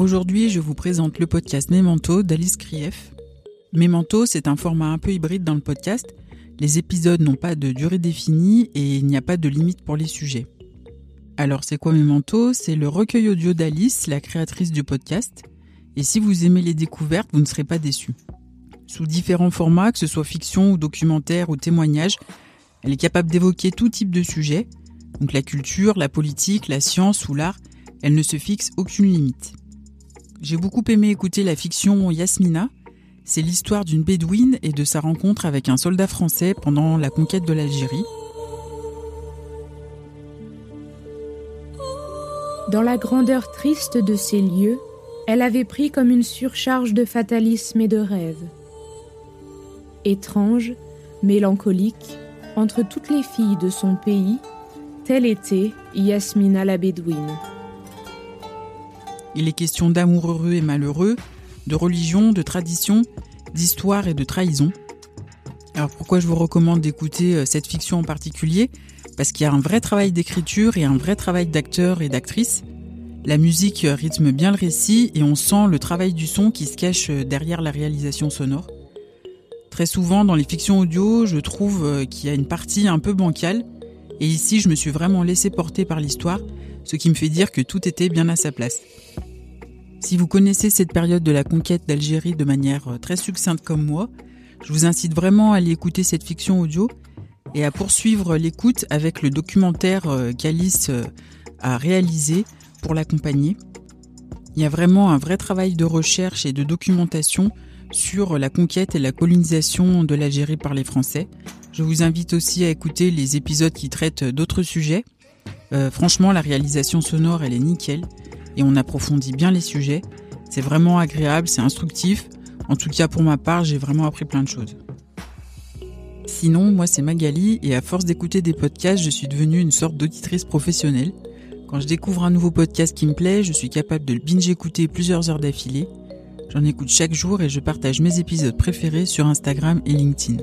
Aujourd'hui, je vous présente le podcast Memento d'Alice Krief. Memento, c'est un format un peu hybride dans le podcast. Les épisodes n'ont pas de durée définie et il n'y a pas de limite pour les sujets. Alors, c'est quoi Memento? C'est le recueil audio d'Alice, la créatrice du podcast. Et si vous aimez les découvertes, vous ne serez pas déçus. Sous différents formats, que ce soit fiction ou documentaire ou témoignage, elle est capable d'évoquer tout type de sujet. Donc la culture, la politique, la science ou l'art, elle ne se fixe aucune limite. J'ai beaucoup aimé écouter la fiction Yasmina. C'est l'histoire d'une bédouine et de sa rencontre avec un soldat français pendant la conquête de l'Algérie. Dans la grandeur triste de ces lieux, elle avait pris comme une surcharge de fatalisme et de rêve. Étrange, mélancolique, entre toutes les filles de son pays, telle était Yasmina la Bédouine. Il est question d'amour heureux et malheureux, de religion, de tradition, d'histoire et de trahison. Alors pourquoi je vous recommande d'écouter euh, cette fiction en particulier? Parce qu'il y a un vrai travail d'écriture et un vrai travail d'acteur et d'actrice. La musique euh, rythme bien le récit et on sent le travail du son qui se cache euh, derrière la réalisation sonore. Très souvent dans les fictions audio, je trouve qu'il y a une partie un peu bancale et ici je me suis vraiment laissé porter par l'histoire, ce qui me fait dire que tout était bien à sa place. Si vous connaissez cette période de la conquête d'Algérie de manière euh, très succincte comme moi, je vous incite vraiment à aller écouter cette fiction audio et à poursuivre l'écoute avec le documentaire euh, qu'Alice euh, a réalisé pour l'accompagner. Il y a vraiment un vrai travail de recherche et de documentation sur la conquête et la colonisation de l'Algérie par les Français. Je vous invite aussi à écouter les épisodes qui traitent d'autres sujets. franchement, la réalisation sonore, elle est nickel et on approfondit bien les sujets. C'est vraiment agréable, c'est instructif. En tout cas, pour ma part, j'ai vraiment appris plein de choses. Sinon, moi, c'est Magali, et à force d'écouter des podcasts, je suis devenue une sorte d'auditrice professionnelle. Quand je découvre un nouveau podcast qui me plaît, je suis capable de le binge-écouter plusieurs heures d'affilée. J'en écoute chaque jour et je partage mes épisodes préférés sur Instagram et LinkedIn.